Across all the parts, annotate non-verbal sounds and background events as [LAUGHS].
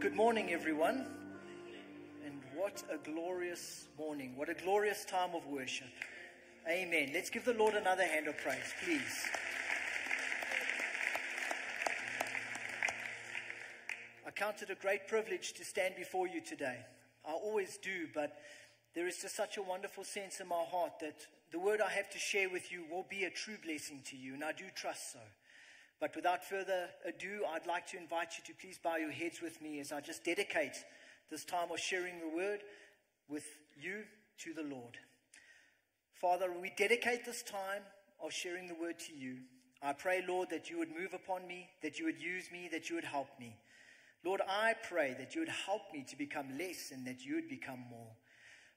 good morning, everyone. And what a glorious morning. What a glorious time of worship. Amen. Let's give the Lord another hand of praise, please. I count it a great privilege to stand before you today. I always do, but there is just such a wonderful sense in my heart that the word I have to share with you will be a true blessing to you, and I do trust so. But without further ado, I'd like to invite you to please bow your heads with me as I just dedicate this time of sharing the word with you to the Lord. Father, we dedicate this time of sharing the word to you. I pray, Lord, that you would move upon me, that you would use me, that you would help me. Lord, I pray that you would help me to become less and that you would become more.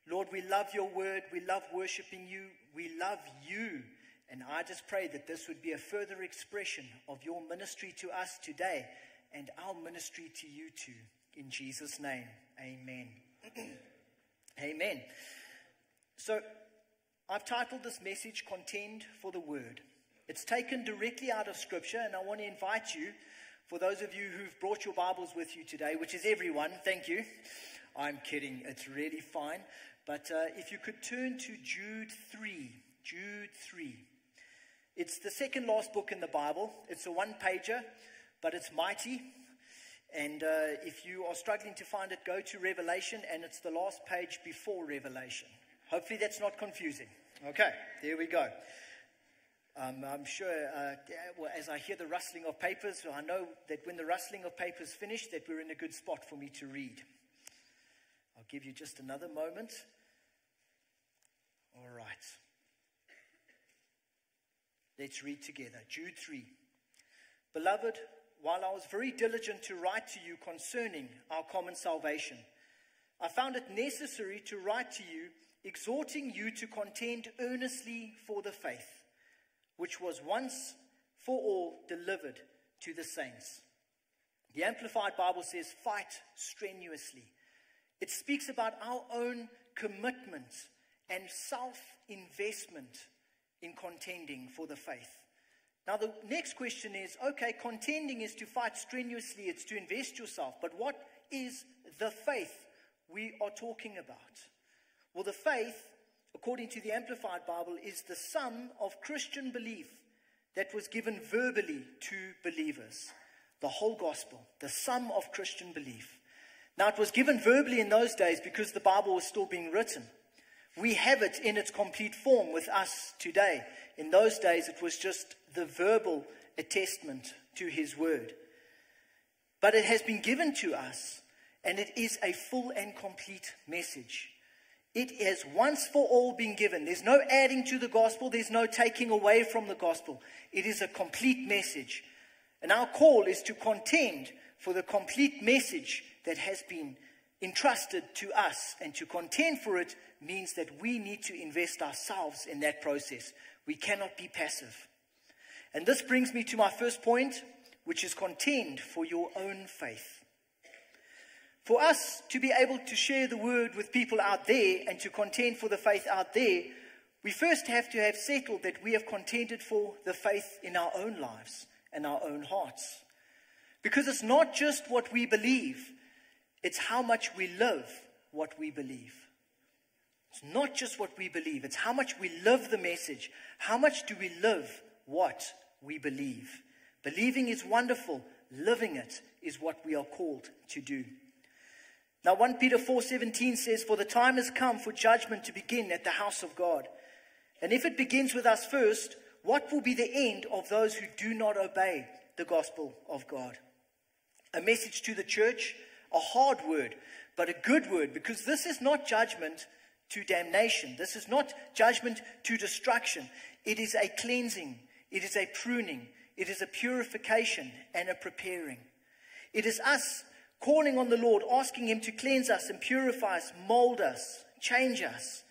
Lord, we love your word. We love worshiping you. We love you and I just pray that this would be a further expression of your ministry to us today and our ministry to you too. In Jesus' name, amen. [CLEARS THROAT] amen. So, I've titled this message Contend for the Word. It's taken directly out of Scripture, and I want to invite you, for those of you who've brought your Bibles with you today, which is everyone, thank you. I'm kidding, it's really fine. But uh, if you could turn to Jude 3, Jude 3. It's the second last book in the Bible. It's a one pager, but it's mighty. And uh, if you are struggling to find it, go to Revelation, and it's the last page before Revelation. Hopefully, that's not confusing. Okay, there we go. Um, I'm sure, uh, well, as I hear the rustling of papers, I know that when the rustling of papers finish, that we're in a good spot for me to read. I'll give you just another moment. All right. Let's read together. Jude 3. Beloved, while I was very diligent to write to you concerning our common salvation, I found it necessary to write to you, exhorting you to contend earnestly for the faith, which was once for all delivered to the saints. The Amplified Bible says, fight strenuously. It speaks about our own commitment and self investment in contending for the faith. Now, the next question is okay, contending is to fight strenuously, it's to invest yourself, but what is the faith we are talking about? Well, the faith, according to the Amplified Bible, is the sum of Christian belief that was given verbally to believers. The whole gospel, the sum of Christian belief. Now, it was given verbally in those days because the Bible was still being written. We have it in its complete form with us today. In those days, it was just the verbal attestment to his word. But it has been given to us, and it is a full and complete message. It has once for all been given. There's no adding to the gospel, there's no taking away from the gospel. It is a complete message. And our call is to contend for the complete message that has been entrusted to us. And to contend for it means that we need to invest ourselves in that process. We cannot be passive. And this brings me to my first point, which is contend for your own faith. For us to be able to share the word with people out there and to contend for the faith out there, we first have to have settled that we have contended for the faith in our own lives and our own hearts. Because it's not just what we believe, it's how much we live what we believe. It's not just what we believe, it's how much we live the message. How much do we live what we believe? Believing is wonderful, living it is what we are called to do. Now 1 Peter 4:17 says for the time has come for judgment to begin at the house of God. And if it begins with us first, what will be the end of those who do not obey the gospel of God? A message to the church a hard word, but a good word, because this is not judgment to damnation. This is not judgment to destruction. It is a cleansing, it is a pruning, it is a purification and a preparing. It is us calling on the Lord, asking Him to cleanse us and purify us, mold us, change us,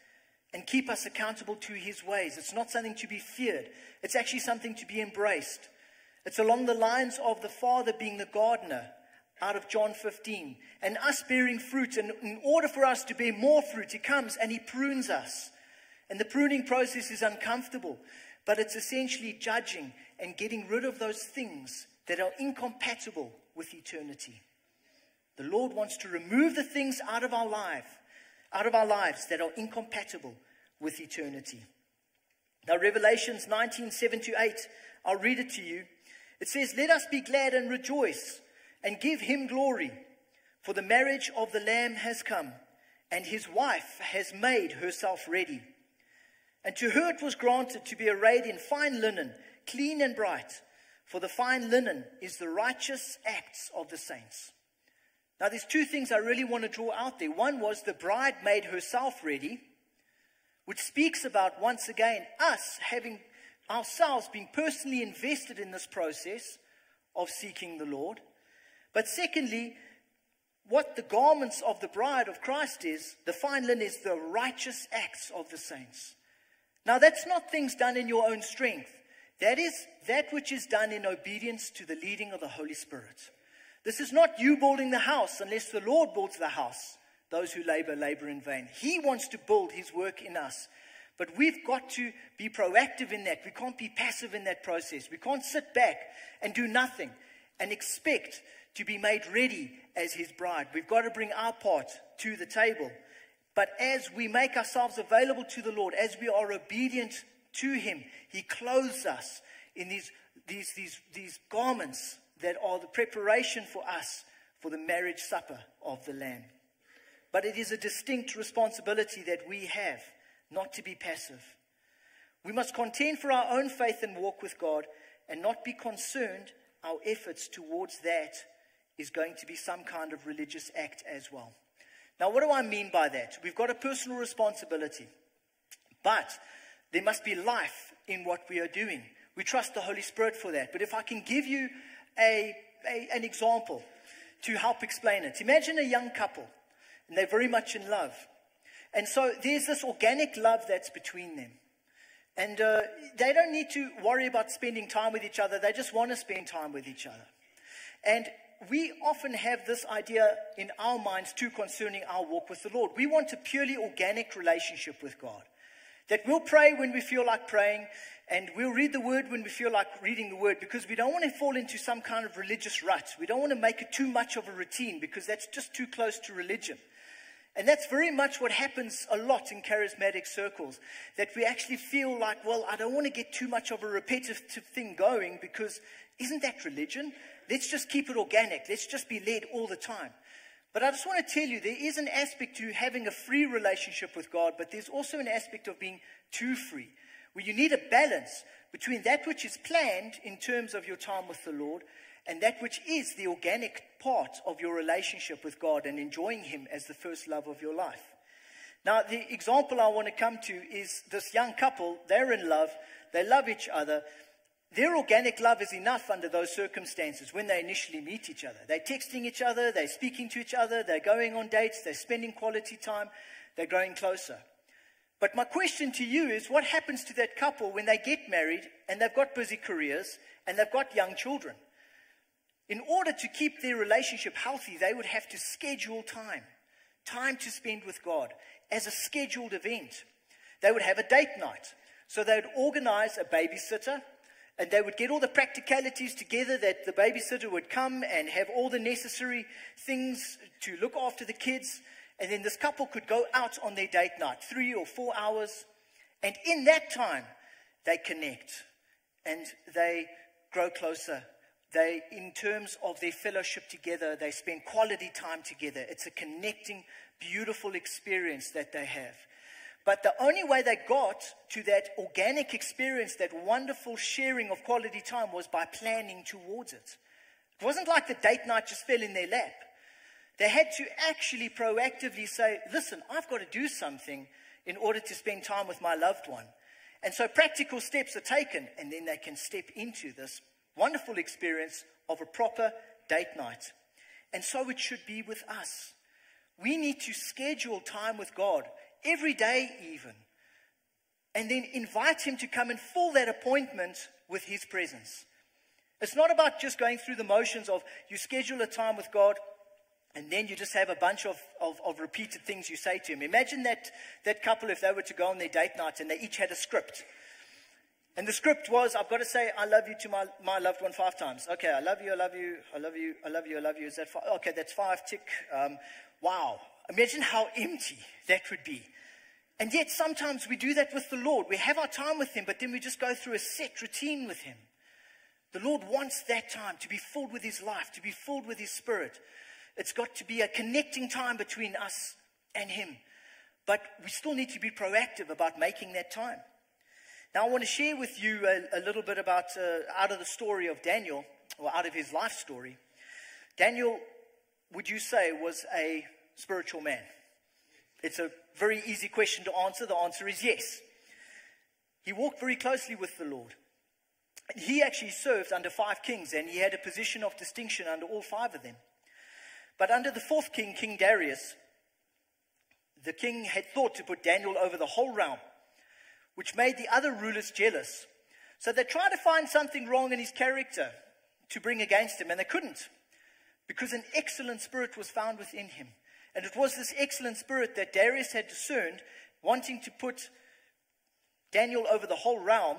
and keep us accountable to His ways. It's not something to be feared, it's actually something to be embraced. It's along the lines of the Father being the gardener out of John 15 and us bearing fruit. And in order for us to bear more fruit, He comes and He prunes us. And the pruning process is uncomfortable, but it's essentially judging and getting rid of those things that are incompatible with eternity. The Lord wants to remove the things out of our life, out of our lives that are incompatible with eternity. Now, Revelations 19, 7 to 8, I'll read it to you. It says, Let us be glad and rejoice and give him glory, for the marriage of the Lamb has come, and his wife has made herself ready. And to her it was granted to be arrayed in fine linen, clean and bright, for the fine linen is the righteous acts of the saints. Now, there's two things I really want to draw out there. One was the bride made herself ready, which speaks about, once again, us having ourselves being personally invested in this process of seeking the Lord. But secondly, what the garments of the bride of Christ is, the fine linen is the righteous acts of the saints. Now, that's not things done in your own strength. That is that which is done in obedience to the leading of the Holy Spirit. This is not you building the house unless the Lord builds the house. Those who labor, labor in vain. He wants to build his work in us. But we've got to be proactive in that. We can't be passive in that process. We can't sit back and do nothing and expect to be made ready as his bride. We've got to bring our part to the table. But as we make ourselves available to the Lord, as we are obedient to him, he clothes us in these, these, these, these garments that are the preparation for us for the marriage supper of the Lamb. But it is a distinct responsibility that we have not to be passive. We must contend for our own faith and walk with God and not be concerned our efforts towards that is going to be some kind of religious act as well. Now, what do I mean by that? We've got a personal responsibility, but there must be life in what we are doing. We trust the Holy Spirit for that. But if I can give you a, a, an example to help explain it. Imagine a young couple, and they're very much in love. And so there's this organic love that's between them. And uh, they don't need to worry about spending time with each other, they just want to spend time with each other. And we often have this idea in our minds too concerning our walk with the Lord. We want a purely organic relationship with God. That we'll pray when we feel like praying, and we'll read the word when we feel like reading the word because we don't want to fall into some kind of religious rut. We don't want to make it too much of a routine because that's just too close to religion. And that's very much what happens a lot in charismatic circles. That we actually feel like, well, I don't want to get too much of a repetitive thing going because isn't that religion? Let's just keep it organic. Let's just be led all the time. But I just want to tell you there is an aspect to having a free relationship with God, but there's also an aspect of being too free, where you need a balance between that which is planned in terms of your time with the Lord and that which is the organic part of your relationship with God and enjoying Him as the first love of your life. Now, the example I want to come to is this young couple, they're in love, they love each other. Their organic love is enough under those circumstances when they initially meet each other. They're texting each other, they're speaking to each other, they're going on dates, they're spending quality time, they're growing closer. But my question to you is what happens to that couple when they get married and they've got busy careers and they've got young children? In order to keep their relationship healthy, they would have to schedule time, time to spend with God as a scheduled event. They would have a date night. So they would organize a babysitter and they would get all the practicalities together that the babysitter would come and have all the necessary things to look after the kids. And then this couple could go out on their date night, three or four hours. And in that time, they connect and they grow closer they, in terms of their fellowship together, they spend quality time together. It's a connecting, beautiful experience that they have. But the only way they got to that organic experience, that wonderful sharing of quality time, was by planning towards it. It wasn't like the date night just fell in their lap. They had to actually proactively say, listen, I've got to do something in order to spend time with my loved one. And so practical steps are taken, and then they can step into this wonderful experience of a proper date night. And so it should be with us. We need to schedule time with God, every day even, and then invite Him to come and fill that appointment with His presence. It's not about just going through the motions of you schedule a time with God and then you just have a bunch of, of, of, repeated things you say to him. Imagine that, that couple if they were to go on their date night and they each had a script. And the script was, I've got to say, I love you to my, my loved one five times. Okay, I love you, I love you, I love you, I love you, I love you. Is that five? Okay, that's five, tick. Um, wow. Imagine how empty that would be. And yet sometimes we do that with the Lord. We have our time with Him, but then we just go through a set routine with Him. The Lord wants that time to be filled with His life, to be filled with His Spirit. It's got to be a connecting time between us and Him. But we still need to be proactive about making that time. Now, I want to share with you a, a little bit about uh, out of the story of Daniel, or out of his life story. Daniel, would you say, was a spiritual man? It's a very easy question to answer. The answer is yes. He walked very closely with the Lord. He actually served under five kings, and he had a position of distinction under all five of them. But under the fourth king, King Darius, the king had thought to put Daniel over the whole realm, which made the other rulers jealous. So they tried to find something wrong in his character to bring against him, and they couldn't, because an excellent spirit was found within him. And it was this excellent spirit that Darius had discerned, wanting to put Daniel over the whole realm,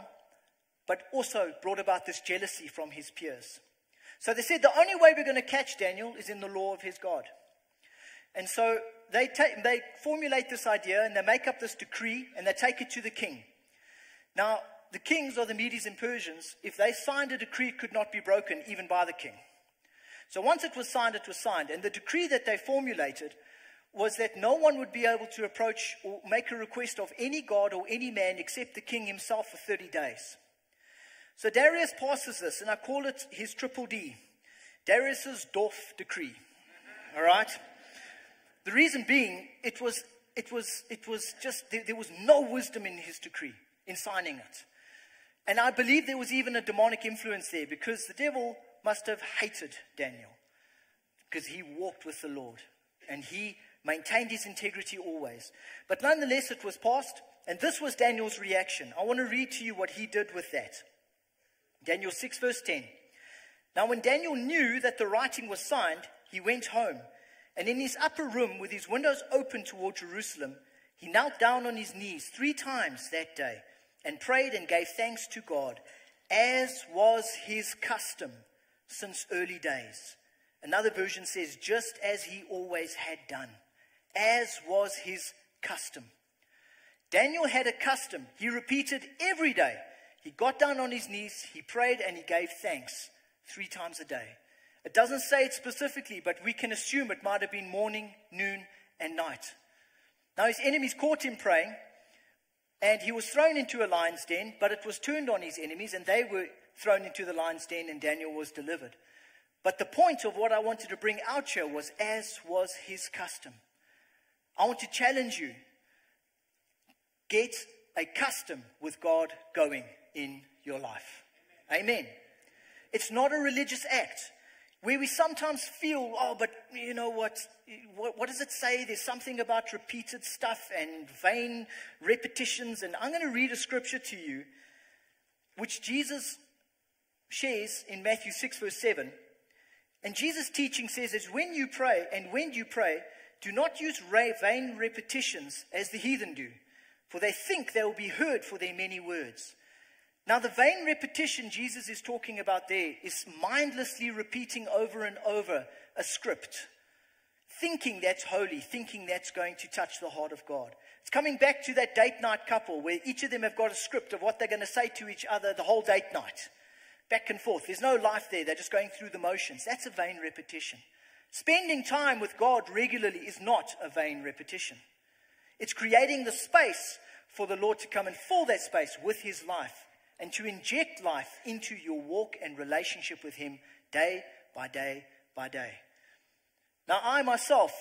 but also brought about this jealousy from his peers. So they said the only way we're going to catch Daniel is in the law of his God. And so they, take, they formulate this idea and they make up this decree and they take it to the king. Now, the kings or the Medes and Persians, if they signed a decree, could not be broken even by the king. So once it was signed, it was signed. And the decree that they formulated was that no one would be able to approach or make a request of any god or any man except the king himself for 30 days. So Darius passes this, and I call it his triple D Darius's Dorf decree. All right? The reason being, it was, it was, it was just, there, there was no wisdom in his decree, in signing it. And I believe there was even a demonic influence there because the devil must have hated Daniel because he walked with the Lord and he maintained his integrity always. But nonetheless, it was passed, and this was Daniel's reaction. I want to read to you what he did with that. Daniel 6, verse 10. Now, when Daniel knew that the writing was signed, he went home, and in his upper room, with his windows open toward Jerusalem, he knelt down on his knees three times that day and prayed and gave thanks to God, as was his custom since early days. Another version says, just as he always had done, as was his custom. Daniel had a custom. He repeated every day. He got down on his knees, he prayed, and he gave thanks three times a day. It doesn't say it specifically, but we can assume it might have been morning, noon, and night. Now his enemies caught him praying, and he was thrown into a lion's den, but it was turned on his enemies, and they were thrown into the lion's den, and Daniel was delivered. But the point of what I wanted to bring out here was as was his custom. I want to challenge you. Get a custom with God going in your life. Amen. It's not a religious act where we sometimes feel, oh, but you know what, what, what, does it say? There's something about repeated stuff and vain repetitions. And I'm going to read a scripture to you, which Jesus shares in Matthew 6, verse 7. And Jesus' teaching says is when you pray, and when you pray, do not use vain repetitions as the heathen do, for they think they will be heard for their many words. Now, the vain repetition Jesus is talking about there is mindlessly repeating over and over a script, thinking that's holy, thinking that's going to touch the heart of God. It's coming back to that date night couple where each of them have got a script of what they're going to say to each other the whole date night back and forth. There's no life there. They're just going through the motions. That's a vain repetition. Spending time with God regularly is not a vain repetition. It's creating the space for the Lord to come and fill that space with His life and to inject life into your walk and relationship with Him day by day by day. Now, I myself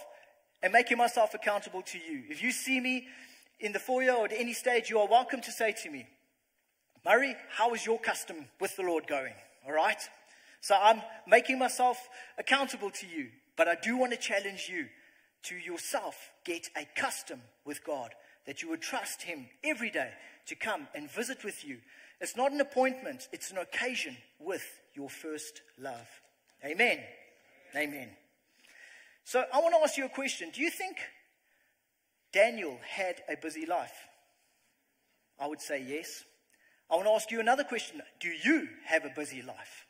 am making myself accountable to you. If you see me in the foyer or at any stage, you are welcome to say to me, Murray, how is your custom with the Lord going? All right? So I'm making myself accountable to you, but I do want to challenge you to yourself get a custom with God, that you would trust Him every day to come and visit with you. It's not an appointment, it's an occasion with your first love. Amen. Amen. So I want to ask you a question. Do you think Daniel had a busy life? I would say yes. I want to ask you another question. Do you have a busy life?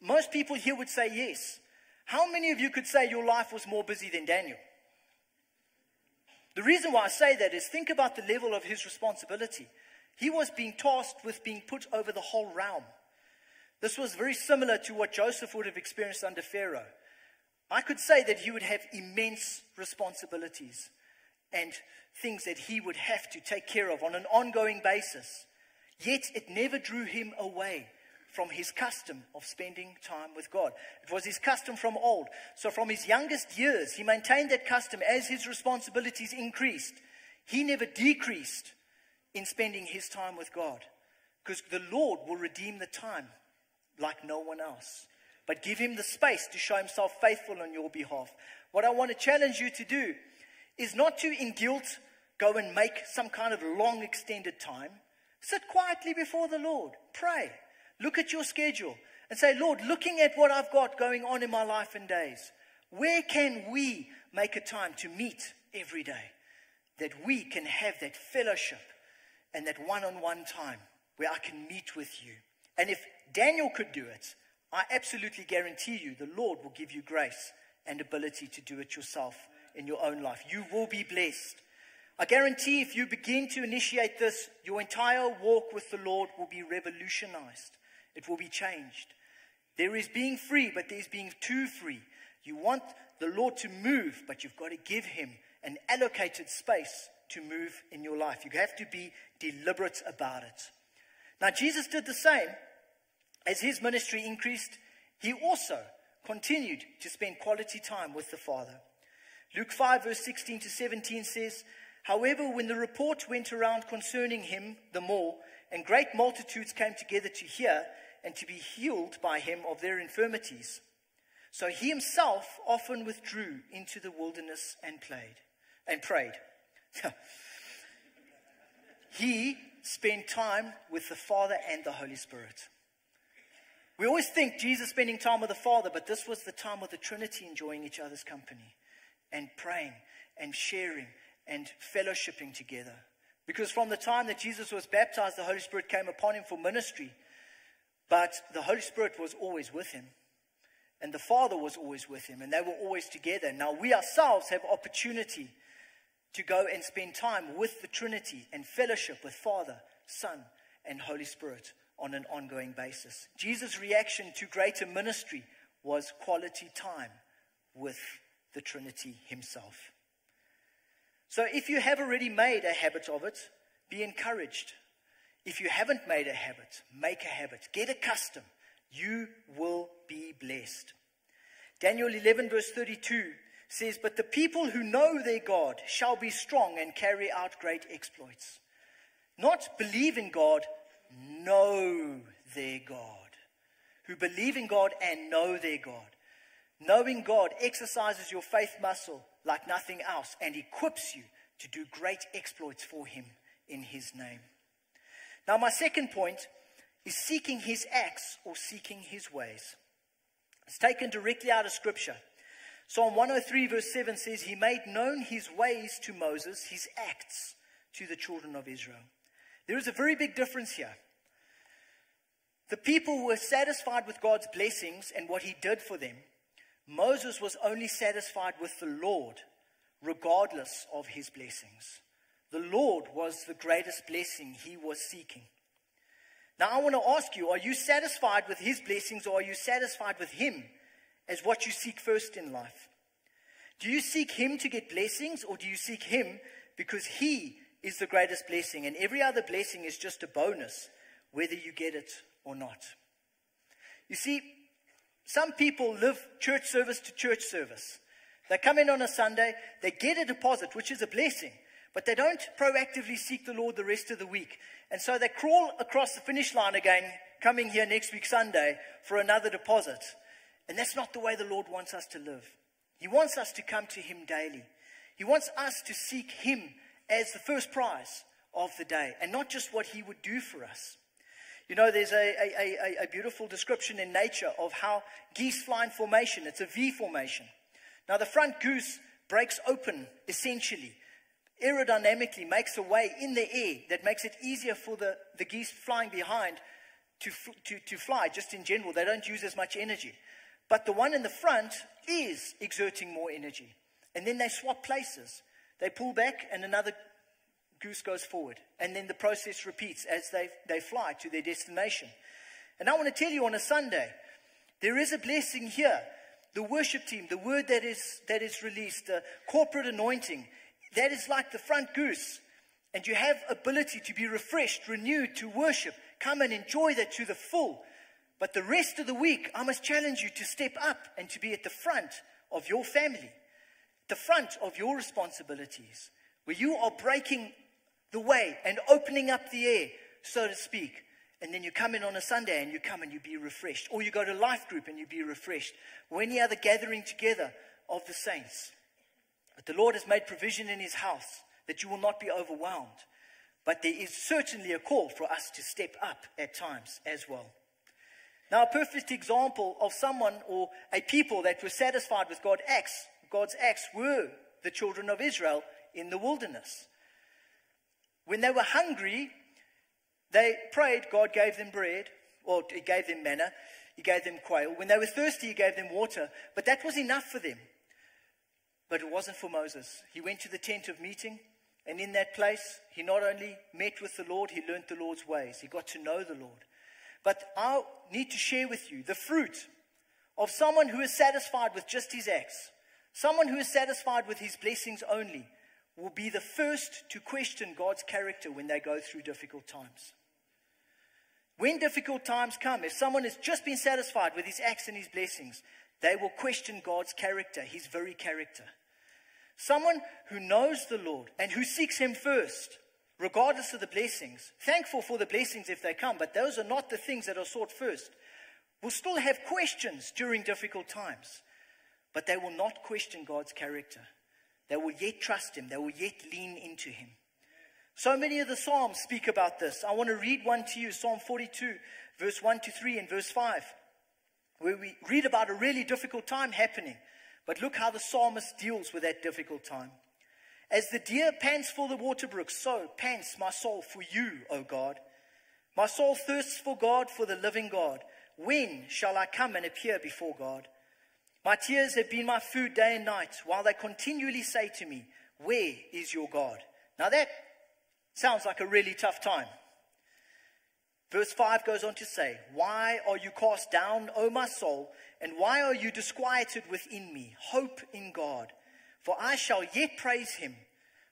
Most people here would say yes. How many of you could say your life was more busy than Daniel? The reason why I say that is think about the level of his responsibility. He was being tasked with being put over the whole realm. This was very similar to what Joseph would have experienced under Pharaoh. I could say that he would have immense responsibilities and things that he would have to take care of on an ongoing basis. Yet it never drew him away from his custom of spending time with God. It was his custom from old. So, from his youngest years, he maintained that custom as his responsibilities increased. He never decreased in spending his time with God because the Lord will redeem the time like no one else. But give him the space to show himself faithful on your behalf. What I want to challenge you to do is not to, in guilt, go and make some kind of long extended time. Sit quietly before the Lord. Pray. Look at your schedule and say, Lord, looking at what I've got going on in my life and days, where can we make a time to meet every day? That we can have that fellowship and that one on one time where I can meet with you. And if Daniel could do it, I absolutely guarantee you the Lord will give you grace and ability to do it yourself in your own life. You will be blessed. I guarantee if you begin to initiate this, your entire walk with the Lord will be revolutionized. It will be changed. There is being free, but there's being too free. You want the Lord to move, but you've got to give Him an allocated space to move in your life. You have to be deliberate about it. Now, Jesus did the same. As his ministry increased, he also continued to spend quality time with the Father. Luke 5, verse 16 to 17 says, However, when the report went around concerning him the more, and great multitudes came together to hear, and to be healed by him of their infirmities. So he himself often withdrew into the wilderness and played and prayed. [LAUGHS] he spent time with the Father and the Holy Spirit. We always think Jesus spending time with the Father, but this was the time of the Trinity enjoying each other's company and praying and sharing and fellowshipping together. Because from the time that Jesus was baptized, the Holy Spirit came upon him for ministry. But the Holy Spirit was always with him. And the Father was always with him. And they were always together. Now we ourselves have opportunity to go and spend time with the Trinity and fellowship with Father, Son, and Holy Spirit on an ongoing basis. Jesus' reaction to greater ministry was quality time with the Trinity himself. So if you have already made a habit of it, be encouraged. If you haven't made a habit, make a habit. Get accustomed. You will be blessed. Daniel 11, verse 32 says, But the people who know their God shall be strong and carry out great exploits. Not believe in God, know their God. Who believe in God and know their God. Knowing God exercises your faith muscle like nothing else and equips you to do great exploits for Him in His name. Now, my second point is seeking his acts or seeking his ways. It's taken directly out of Scripture. Psalm 103, verse 7 says, He made known his ways to Moses, his acts to the children of Israel. There is a very big difference here. The people were satisfied with God's blessings and what he did for them. Moses was only satisfied with the Lord, regardless of his blessings. The Lord was the greatest blessing he was seeking. Now, I want to ask you are you satisfied with his blessings or are you satisfied with him as what you seek first in life? Do you seek him to get blessings or do you seek him because he is the greatest blessing and every other blessing is just a bonus, whether you get it or not? You see, some people live church service to church service. They come in on a Sunday, they get a deposit, which is a blessing. But they don't proactively seek the Lord the rest of the week. And so they crawl across the finish line again, coming here next week Sunday for another deposit. And that's not the way the Lord wants us to live. He wants us to come to Him daily. He wants us to seek Him as the first prize of the day and not just what He would do for us. You know, there's a, a, a, a beautiful description in nature of how geese fly in formation. It's a V formation. Now, the front goose breaks open essentially aerodynamically makes a way in the air that makes it easier for the, the geese flying behind to, to, to fly, just in general. They don't use as much energy. But the one in the front is exerting more energy. And then they swap places. They pull back, and another goose goes forward. And then the process repeats as they, they fly to their destination. And I want to tell you on a Sunday, there is a blessing here. The worship team, the word that is, that is released, the corporate anointing, that is like the front goose. And you have ability to be refreshed, renewed, to worship. Come and enjoy that to the full. But the rest of the week, I must challenge you to step up and to be at the front of your family, the front of your responsibilities, where you are breaking the way and opening up the air, so to speak. And then you come in on a Sunday and you come and you be refreshed. Or you go to life group and you be refreshed. Or any other gathering together of the saints. But the Lord has made provision in his house that you will not be overwhelmed. But there is certainly a call for us to step up at times as well. Now, a perfect example of someone or a people that were satisfied with God acts, God's acts were the children of Israel in the wilderness. When they were hungry, they prayed, God gave them bread, or He gave them manna, He gave them quail. When they were thirsty, He gave them water, but that was enough for them. But it wasn't for Moses. He went to the tent of meeting, and in that place, he not only met with the Lord, he learned the Lord's ways. He got to know the Lord. But I need to share with you the fruit of someone who is satisfied with just his acts, someone who is satisfied with his blessings only, will be the first to question God's character when they go through difficult times. When difficult times come, if someone has just been satisfied with his acts and his blessings, they will question God's character, his very character. Someone who knows the Lord and who seeks him first regardless of the blessings, thankful for the blessings if they come, but those are not the things that are sought first, will still have questions during difficult times, but they will not question God's character. They will yet trust Him, they will yet lean into Him. So many of the Psalms speak about this. I want to read one to you Psalm 42, verse 1 to 3, and verse 5, where we read about a really difficult time happening. But look how the psalmist deals with that difficult time. As the deer pants for the water brook, so pants my soul for you, O God. My soul thirsts for God, for the living God. When shall I come and appear before God? My tears have been my food day and night, while they continually say to me, Where is your God? Now that sounds like a really tough time. Verse 5 goes on to say, Why are you cast down, O my soul, and why are you disquieted within me? Hope in God for I shall yet praise him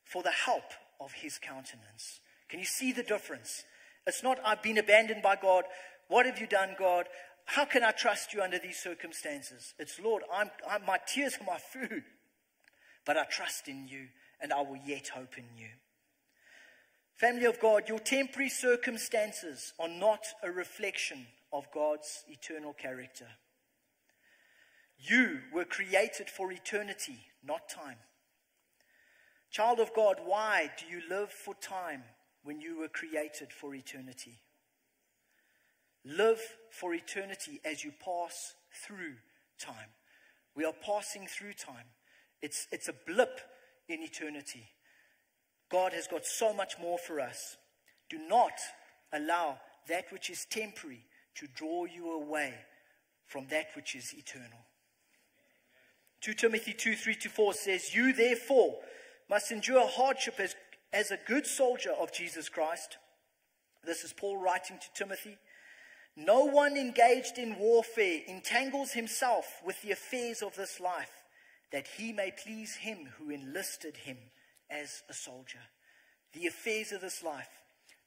for the help of his countenance. Can you see the difference? It's not, I've been abandoned by God. What have you done, God? How can I trust you under these circumstances? It's, Lord, I'm, I'm, my tears are my food, but I trust in you and I will yet hope in you. Family of God, your temporary circumstances are not a reflection of God's eternal character. You were created for eternity, not time. Child of God, why do you live for time when you were created for eternity? Live for eternity as you pass through time. We are passing through time. It's, it's a blip in eternity. God has got so much more for us. Do not allow that which is temporary to draw you away from that which is eternal. 2 Timothy 2 3 to 4 says, You therefore must endure hardship as, as a good soldier of Jesus Christ. This is Paul writing to Timothy. No one engaged in warfare entangles himself with the affairs of this life, that he may please him who enlisted him as a soldier. The affairs of this life.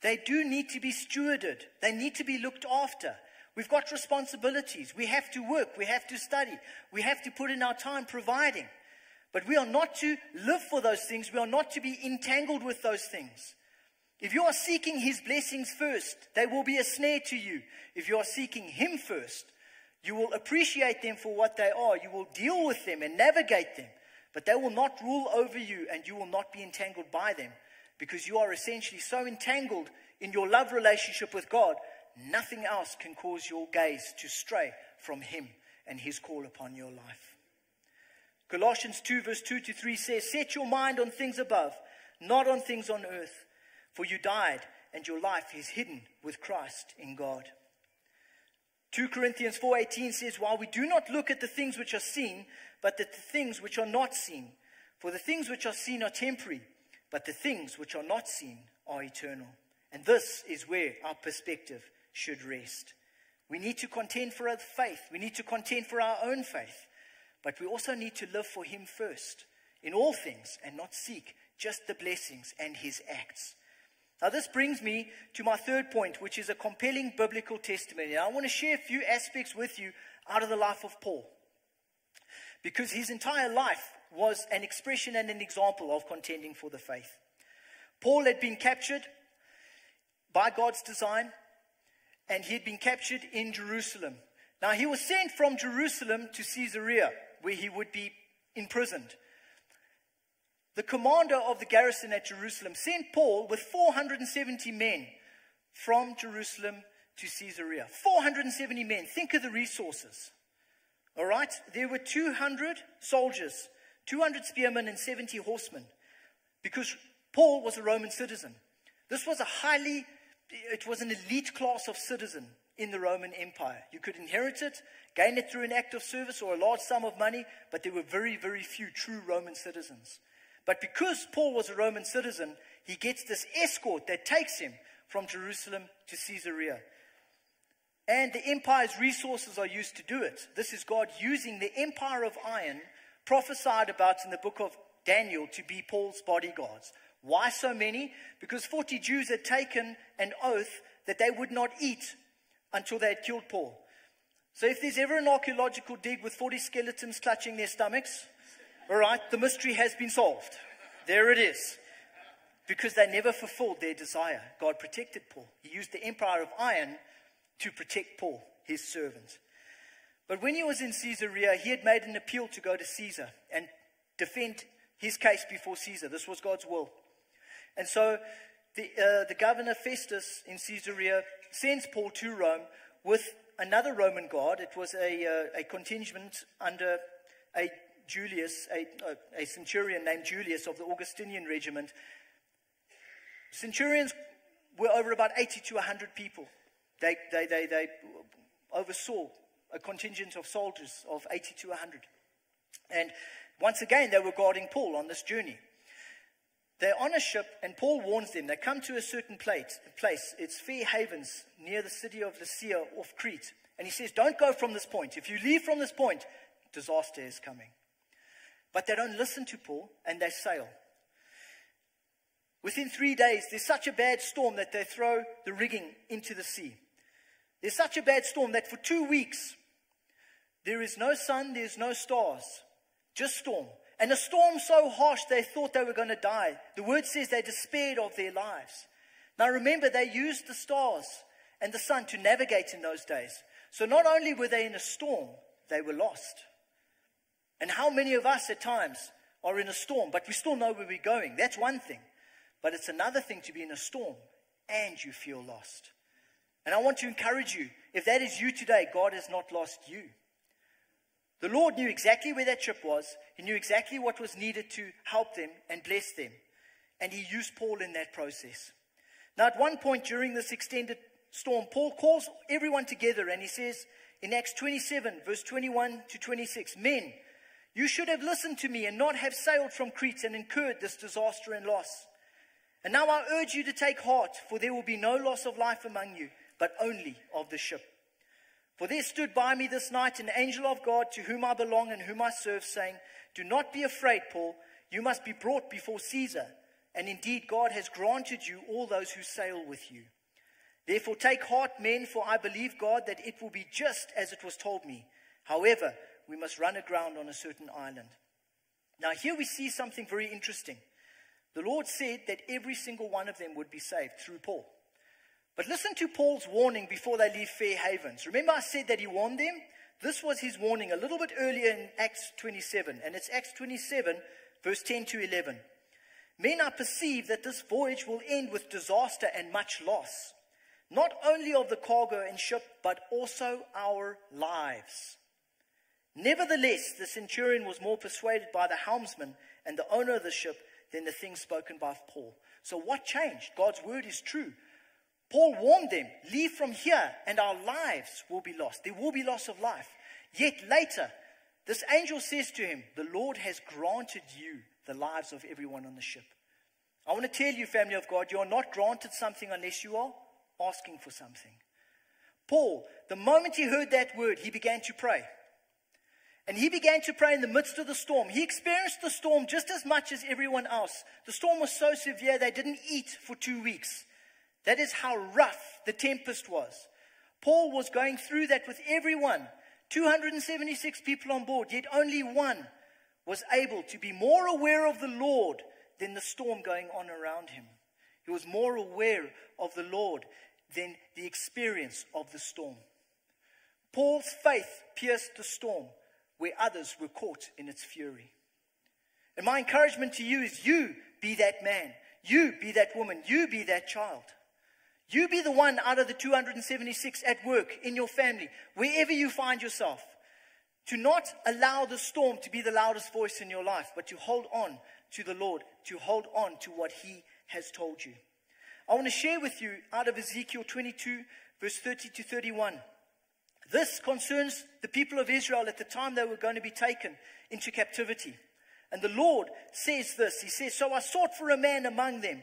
They do need to be stewarded, they need to be looked after. We've got responsibilities. We have to work. We have to study. We have to put in our time providing. But we are not to live for those things. We are not to be entangled with those things. If you are seeking His blessings first, they will be a snare to you. If you are seeking Him first, you will appreciate them for what they are. You will deal with them and navigate them. But they will not rule over you and you will not be entangled by them because you are essentially so entangled in your love relationship with God Nothing else can cause your gaze to stray from Him and His call upon your life. Colossians 2, verse 2 to 3 says, Set your mind on things above, not on things on earth. For you died, and your life is hidden with Christ in God. 2 Corinthians 4:18 says, "While we do not look at the things which are seen, but at the things which are not seen. For the things which are seen are temporary, but the things which are not seen are eternal." And this is where our perspective should rest. We need to contend for our faith. We need to contend for our own faith. But we also need to live for Him first in all things and not seek just the blessings and His acts. Now, this brings me to my third point, which is a compelling biblical testimony. I want to share a few aspects with you out of the life of Paul. Because his entire life was an expression and an example of contending for the faith. Paul had been captured by God's design, and he had been captured in Jerusalem. Now, he was sent from Jerusalem to Caesarea, where he would be imprisoned the commander of the garrison at Jerusalem sent Paul with 470 men from Jerusalem to Caesarea. 470 men. Think of the resources. All right? There were 200 soldiers, 200 spearmen, and 70 horsemen because Paul was a Roman citizen. This was a highly, it was an elite class of citizen in the Roman Empire. You could inherit it, gain it through an act of service or a large sum of money, but there were very, very few true Roman citizens. But because Paul was a Roman citizen, he gets this escort that takes him from Jerusalem to Caesarea. And the empire's resources are used to do it. This is God using the empire of iron, prophesied about in the book of Daniel, to be Paul's bodyguards. Why so many? Because 40 Jews had taken an oath that they would not eat until they had killed Paul. So if there's ever an archaeological dig with 40 skeletons clutching their stomachs, all right, the mystery has been solved. There it is. Because they never fulfilled their desire. God protected Paul. He used the empire of iron to protect Paul, his servant. But when he was in Caesarea, he had made an appeal to go to Caesar and defend his case before Caesar. This was God's will. And so the, uh, the governor Festus in Caesarea sends Paul to Rome with another Roman guard. It was a, uh, a contingent under a Julius, a, uh, a centurion named Julius of the Augustinian regiment. Centurions were over about 80 to 100 people. They, they, they, they oversaw a contingent of soldiers of 80 to 100. And once again, they were guarding Paul on this journey. They're on a ship, and Paul warns them. They come to a certain place. place. It's Fair Havens, near the city of Lasea off Crete. And he says, Don't go from this point. If you leave from this point, disaster is coming. But they don't listen to Paul and they sail. Within three days, there's such a bad storm that they throw the rigging into the sea. There's such a bad storm that for two weeks, there is no sun, there's no stars, just storm. And a storm so harsh they thought they were going to die. The word says they despaired of their lives. Now remember, they used the stars and the sun to navigate in those days. So not only were they in a storm, they were lost. And how many of us at times are in a storm, but we still know where we're going? That's one thing. But it's another thing to be in a storm and you feel lost. And I want to encourage you if that is you today, God has not lost you. The Lord knew exactly where that ship was, He knew exactly what was needed to help them and bless them. And He used Paul in that process. Now, at one point during this extended storm, Paul calls everyone together and he says in Acts 27, verse 21 to 26, Men, you should have listened to me and not have sailed from Crete and incurred this disaster and loss. And now I urge you to take heart, for there will be no loss of life among you, but only of the ship. For there stood by me this night an angel of God to whom I belong and whom I serve, saying, Do not be afraid, Paul. You must be brought before Caesar. And indeed, God has granted you all those who sail with you. Therefore, take heart, men, for I believe God that it will be just as it was told me. However, we must run aground on a certain island. Now, here we see something very interesting. The Lord said that every single one of them would be saved through Paul. But listen to Paul's warning before they leave Fair Havens. Remember, I said that he warned them? This was his warning a little bit earlier in Acts 27, and it's Acts 27, verse 10 to 11. Men, I perceive that this voyage will end with disaster and much loss, not only of the cargo and ship, but also our lives. Nevertheless, the centurion was more persuaded by the helmsman and the owner of the ship than the things spoken by Paul. So, what changed? God's word is true. Paul warned them leave from here, and our lives will be lost. There will be loss of life. Yet later, this angel says to him, The Lord has granted you the lives of everyone on the ship. I want to tell you, family of God, you are not granted something unless you are asking for something. Paul, the moment he heard that word, he began to pray. And he began to pray in the midst of the storm. He experienced the storm just as much as everyone else. The storm was so severe they didn't eat for two weeks. That is how rough the tempest was. Paul was going through that with everyone. 276 people on board, yet only one was able to be more aware of the Lord than the storm going on around him. He was more aware of the Lord than the experience of the storm. Paul's faith pierced the storm where others were caught in its fury. And my encouragement to you is you be that man, you be that woman, you be that child. You be the one out of the 276 at work, in your family, wherever you find yourself. To not allow the storm to be the loudest voice in your life, but to hold on to the Lord, to hold on to what He has told you. I want to share with you out of Ezekiel 22, verse 30 to 31. This concerns the people of Israel at the time they were going to be taken into captivity. And the Lord says this He says, So I sought for a man among them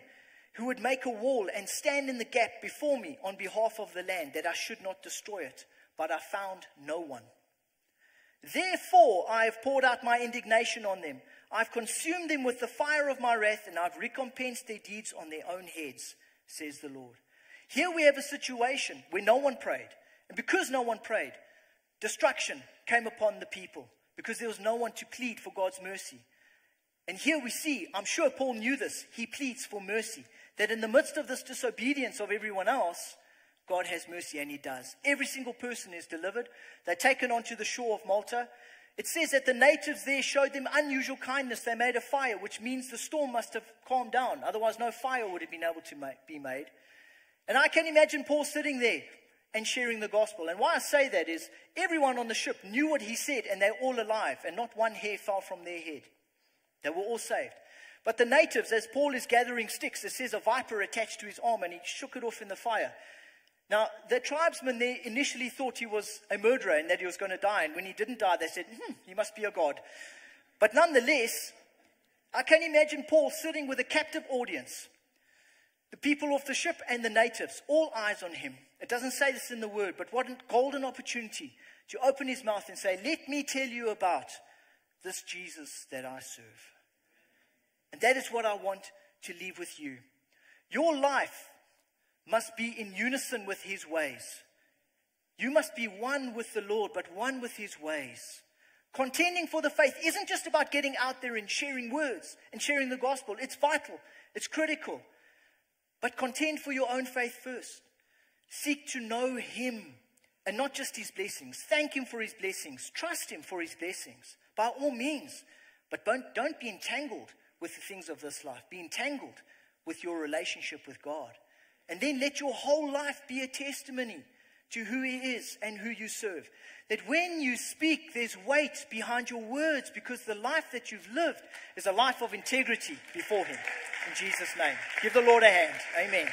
who would make a wall and stand in the gap before me on behalf of the land, that I should not destroy it. But I found no one. Therefore, I have poured out my indignation on them. I've consumed them with the fire of my wrath, and I've recompensed their deeds on their own heads, says the Lord. Here we have a situation where no one prayed. And because no one prayed, destruction came upon the people because there was no one to plead for God's mercy. And here we see, I'm sure Paul knew this, he pleads for mercy. That in the midst of this disobedience of everyone else, God has mercy, and He does. Every single person is delivered. They're taken onto the shore of Malta. It says that the natives there showed them unusual kindness. They made a fire, which means the storm must have calmed down. Otherwise, no fire would have been able to make, be made. And I can imagine Paul sitting there and sharing the gospel. And why I say that is everyone on the ship knew what he said, and they're all alive, and not one hair fell from their head. They were all saved. But the natives, as Paul is gathering sticks, it says a viper attached to his arm, and he shook it off in the fire. Now, the tribesmen they initially thought he was a murderer and that he was going to die. And when he didn't die, they said, hmm, he must be a god. But nonetheless, I can imagine Paul sitting with a captive audience, the people off the ship and the natives, all eyes on him. It doesn't say this in the word, but what a golden opportunity to open his mouth and say, Let me tell you about this Jesus that I serve. And that is what I want to leave with you. Your life must be in unison with his ways. You must be one with the Lord, but one with his ways. Contending for the faith isn't just about getting out there and sharing words and sharing the gospel. It's vital, it's critical. But contend for your own faith first. Seek to know him and not just his blessings. Thank him for his blessings. Trust him for his blessings by all means. But don't, don't be entangled with the things of this life. Be entangled with your relationship with God. And then let your whole life be a testimony to who He is and who you serve. That when you speak, there's weight behind your words because the life that you've lived is a life of integrity before Him. In Jesus' name. Give the Lord a hand. Amen.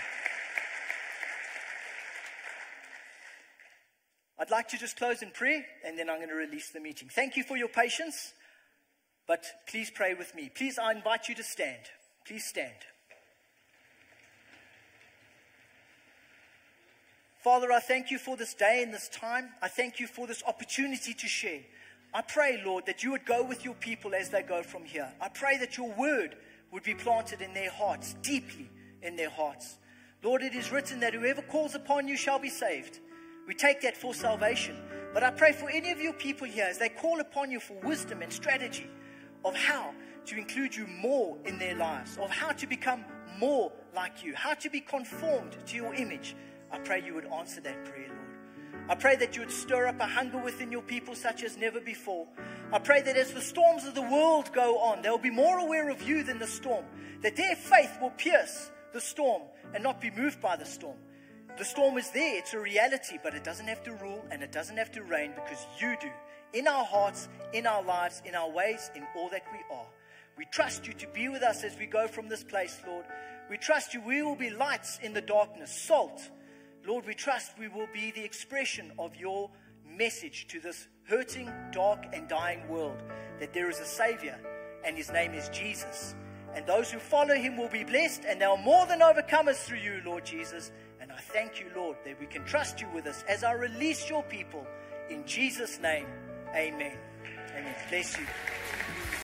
I'd like to just close in prayer and then I'm going to release the meeting. Thank you for your patience, but please pray with me. Please, I invite you to stand. Please stand. Father, I thank you for this day and this time. I thank you for this opportunity to share. I pray, Lord, that you would go with your people as they go from here. I pray that your word would be planted in their hearts, deeply in their hearts. Lord, it is written that whoever calls upon you shall be saved. We take that for salvation. But I pray for any of your people here as they call upon you for wisdom and strategy of how to include you more in their lives, of how to become more like you, how to be conformed to your image. I pray you would answer that prayer, Lord. I pray that you would stir up a hunger within your people such as never before. I pray that as the storms of the world go on, they'll be more aware of you than the storm, that their faith will pierce the storm and not be moved by the storm. The storm is there, it's a reality, but it doesn't have to rule and it doesn't have to reign because you do in our hearts, in our lives, in our ways, in all that we are. We trust you to be with us as we go from this place, Lord. We trust you. We will be lights in the darkness, salt. Lord, we trust we will be the expression of your message to this hurting, dark, and dying world that there is a Savior, and his name is Jesus. And those who follow him will be blessed, and they are more than overcomers through you, Lord Jesus. And I thank you, Lord, that we can trust you with us as I release your people. In Jesus' name, amen. Amen. Bless you.